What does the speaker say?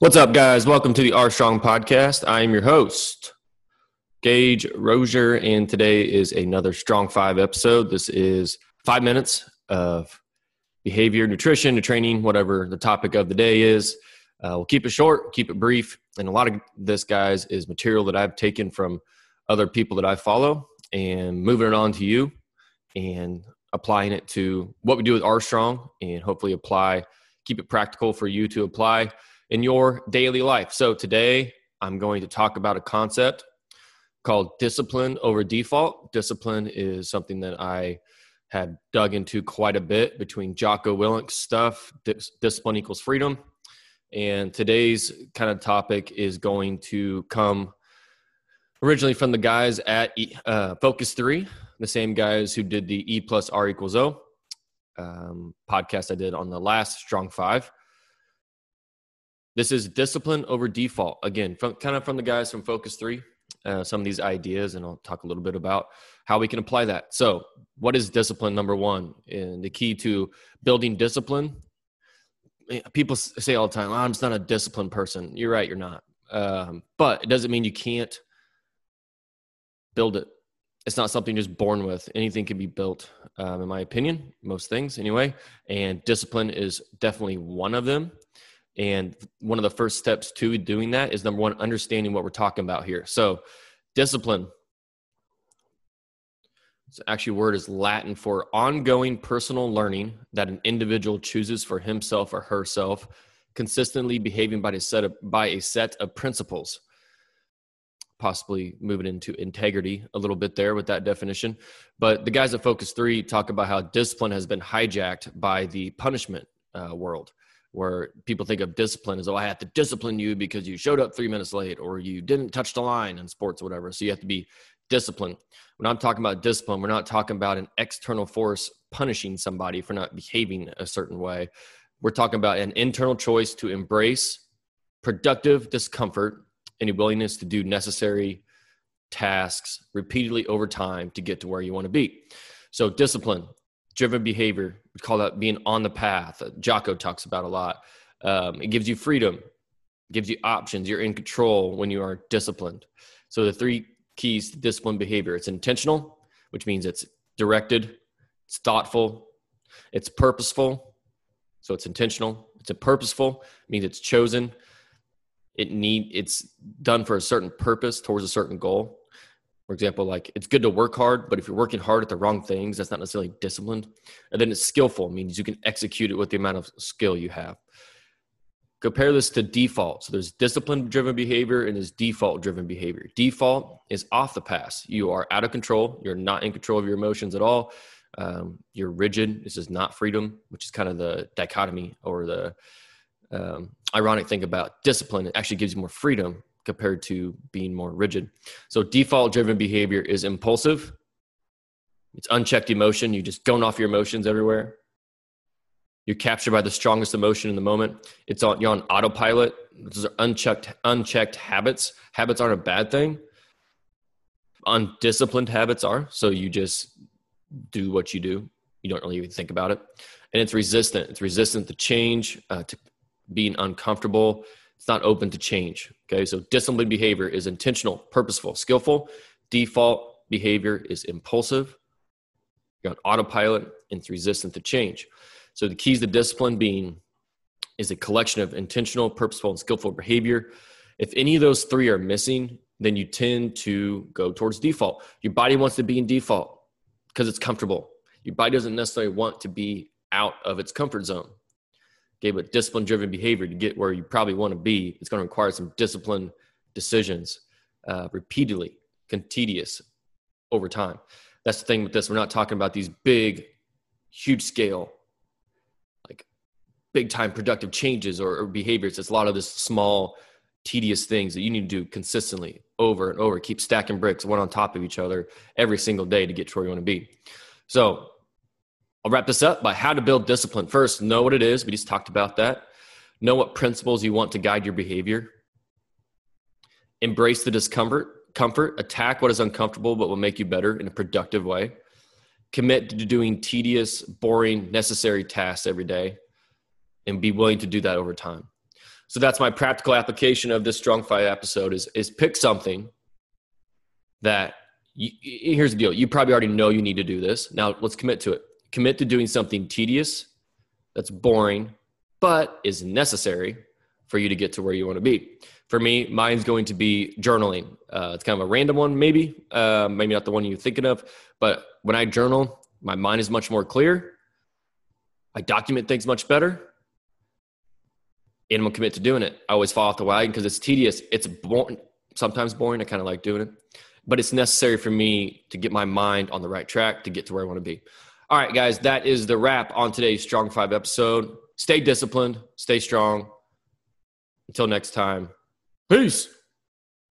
What's up, guys? Welcome to the R Strong podcast. I am your host, Gage Rozier, and today is another Strong Five episode. This is five minutes of behavior, nutrition, training, whatever the topic of the day is. Uh, we'll keep it short, keep it brief, and a lot of this, guys, is material that I've taken from other people that I follow and moving it on to you and applying it to what we do with R Strong and hopefully apply, keep it practical for you to apply in your daily life. So today I'm going to talk about a concept called discipline over default. Discipline is something that I had dug into quite a bit between Jocko Willink's stuff, Dis- discipline equals freedom. And today's kind of topic is going to come originally from the guys at uh, Focus 3, the same guys who did the E plus R equals O um, podcast I did on the last Strong Five. This is discipline over default. Again, from, kind of from the guys from Focus 3, uh, some of these ideas, and I'll talk a little bit about how we can apply that. So, what is discipline? Number one, and the key to building discipline. Eh, people say all the time, oh, "I'm just not a disciplined person." You're right, you're not. Um, but it doesn't mean you can't build it. It's not something just born with. Anything can be built, um, in my opinion. Most things, anyway. And discipline is definitely one of them. And one of the first steps to doing that is number one, understanding what we're talking about here. So, discipline. So actually, word is Latin for ongoing personal learning that an individual chooses for himself or herself, consistently behaving by a set of, by a set of principles. Possibly moving into integrity a little bit there with that definition. But the guys at Focus 3 talk about how discipline has been hijacked by the punishment uh, world where people think of discipline as oh i have to discipline you because you showed up three minutes late or you didn't touch the line in sports or whatever. So you have to be disciplined. When i'm talking about discipline. We're not talking about an external force punishing somebody for not behaving a certain way. We're talking about an internal choice to embrace productive discomfort and a willingness to do necessary tasks repeatedly over time to get to where you want to be. So discipline driven behavior. We call that being on the path. Jocko talks about a lot. Um, it gives you freedom, gives you options. You're in control when you are disciplined. So the three keys to disciplined behavior: it's intentional, which means it's directed, it's thoughtful, it's purposeful. So it's intentional. It's a purposeful means it's chosen. It need it's done for a certain purpose towards a certain goal. For example, like it's good to work hard, but if you're working hard at the wrong things, that's not necessarily disciplined. And then it's skillful, means you can execute it with the amount of skill you have. Compare this to default. So there's discipline driven behavior and there's default driven behavior. Default is off the pass. You are out of control. You're not in control of your emotions at all. Um, you're rigid. This is not freedom, which is kind of the dichotomy or the um, ironic thing about discipline. It actually gives you more freedom compared to being more rigid. So default driven behavior is impulsive. It's unchecked emotion. You just going off your emotions everywhere. You're captured by the strongest emotion in the moment. It's on you're on autopilot. Those are unchecked unchecked habits. Habits aren't a bad thing. Undisciplined habits are. So you just do what you do. You don't really even think about it. And it's resistant. It's resistant to change, uh, to being uncomfortable, it's not open to change. Okay, so disciplined behavior is intentional, purposeful, skillful. Default behavior is impulsive. You're on autopilot and it's resistant to change. So the keys to discipline being is a collection of intentional, purposeful, and skillful behavior. If any of those three are missing, then you tend to go towards default. Your body wants to be in default because it's comfortable. Your body doesn't necessarily want to be out of its comfort zone. Okay, but discipline driven behavior to get where you probably want to be, it's going to require some discipline decisions uh, repeatedly, continuous over time. That's the thing with this. We're not talking about these big, huge scale, like big time productive changes or, or behaviors. It's a lot of this small, tedious things that you need to do consistently over and over. Keep stacking bricks one on top of each other every single day to get to where you want to be. So I'll wrap this up by how to build discipline. First, know what it is. We just talked about that. Know what principles you want to guide your behavior. Embrace the discomfort. Comfort. Attack what is uncomfortable but will make you better in a productive way. Commit to doing tedious, boring, necessary tasks every day and be willing to do that over time. So that's my practical application of this Strong Five episode is is pick something that you, here's the deal. You probably already know you need to do this. Now let's commit to it. Commit to doing something tedious, that's boring, but is necessary for you to get to where you want to be. For me, mine's going to be journaling. Uh, it's kind of a random one, maybe, uh, maybe not the one you're thinking of, but when I journal, my mind is much more clear. I document things much better, and I'm gonna commit to doing it. I always fall off the wagon because it's tedious. It's boring, sometimes boring. I kind of like doing it, but it's necessary for me to get my mind on the right track to get to where I want to be. All right, guys, that is the wrap on today's Strong Five episode. Stay disciplined, stay strong. Until next time. Peace.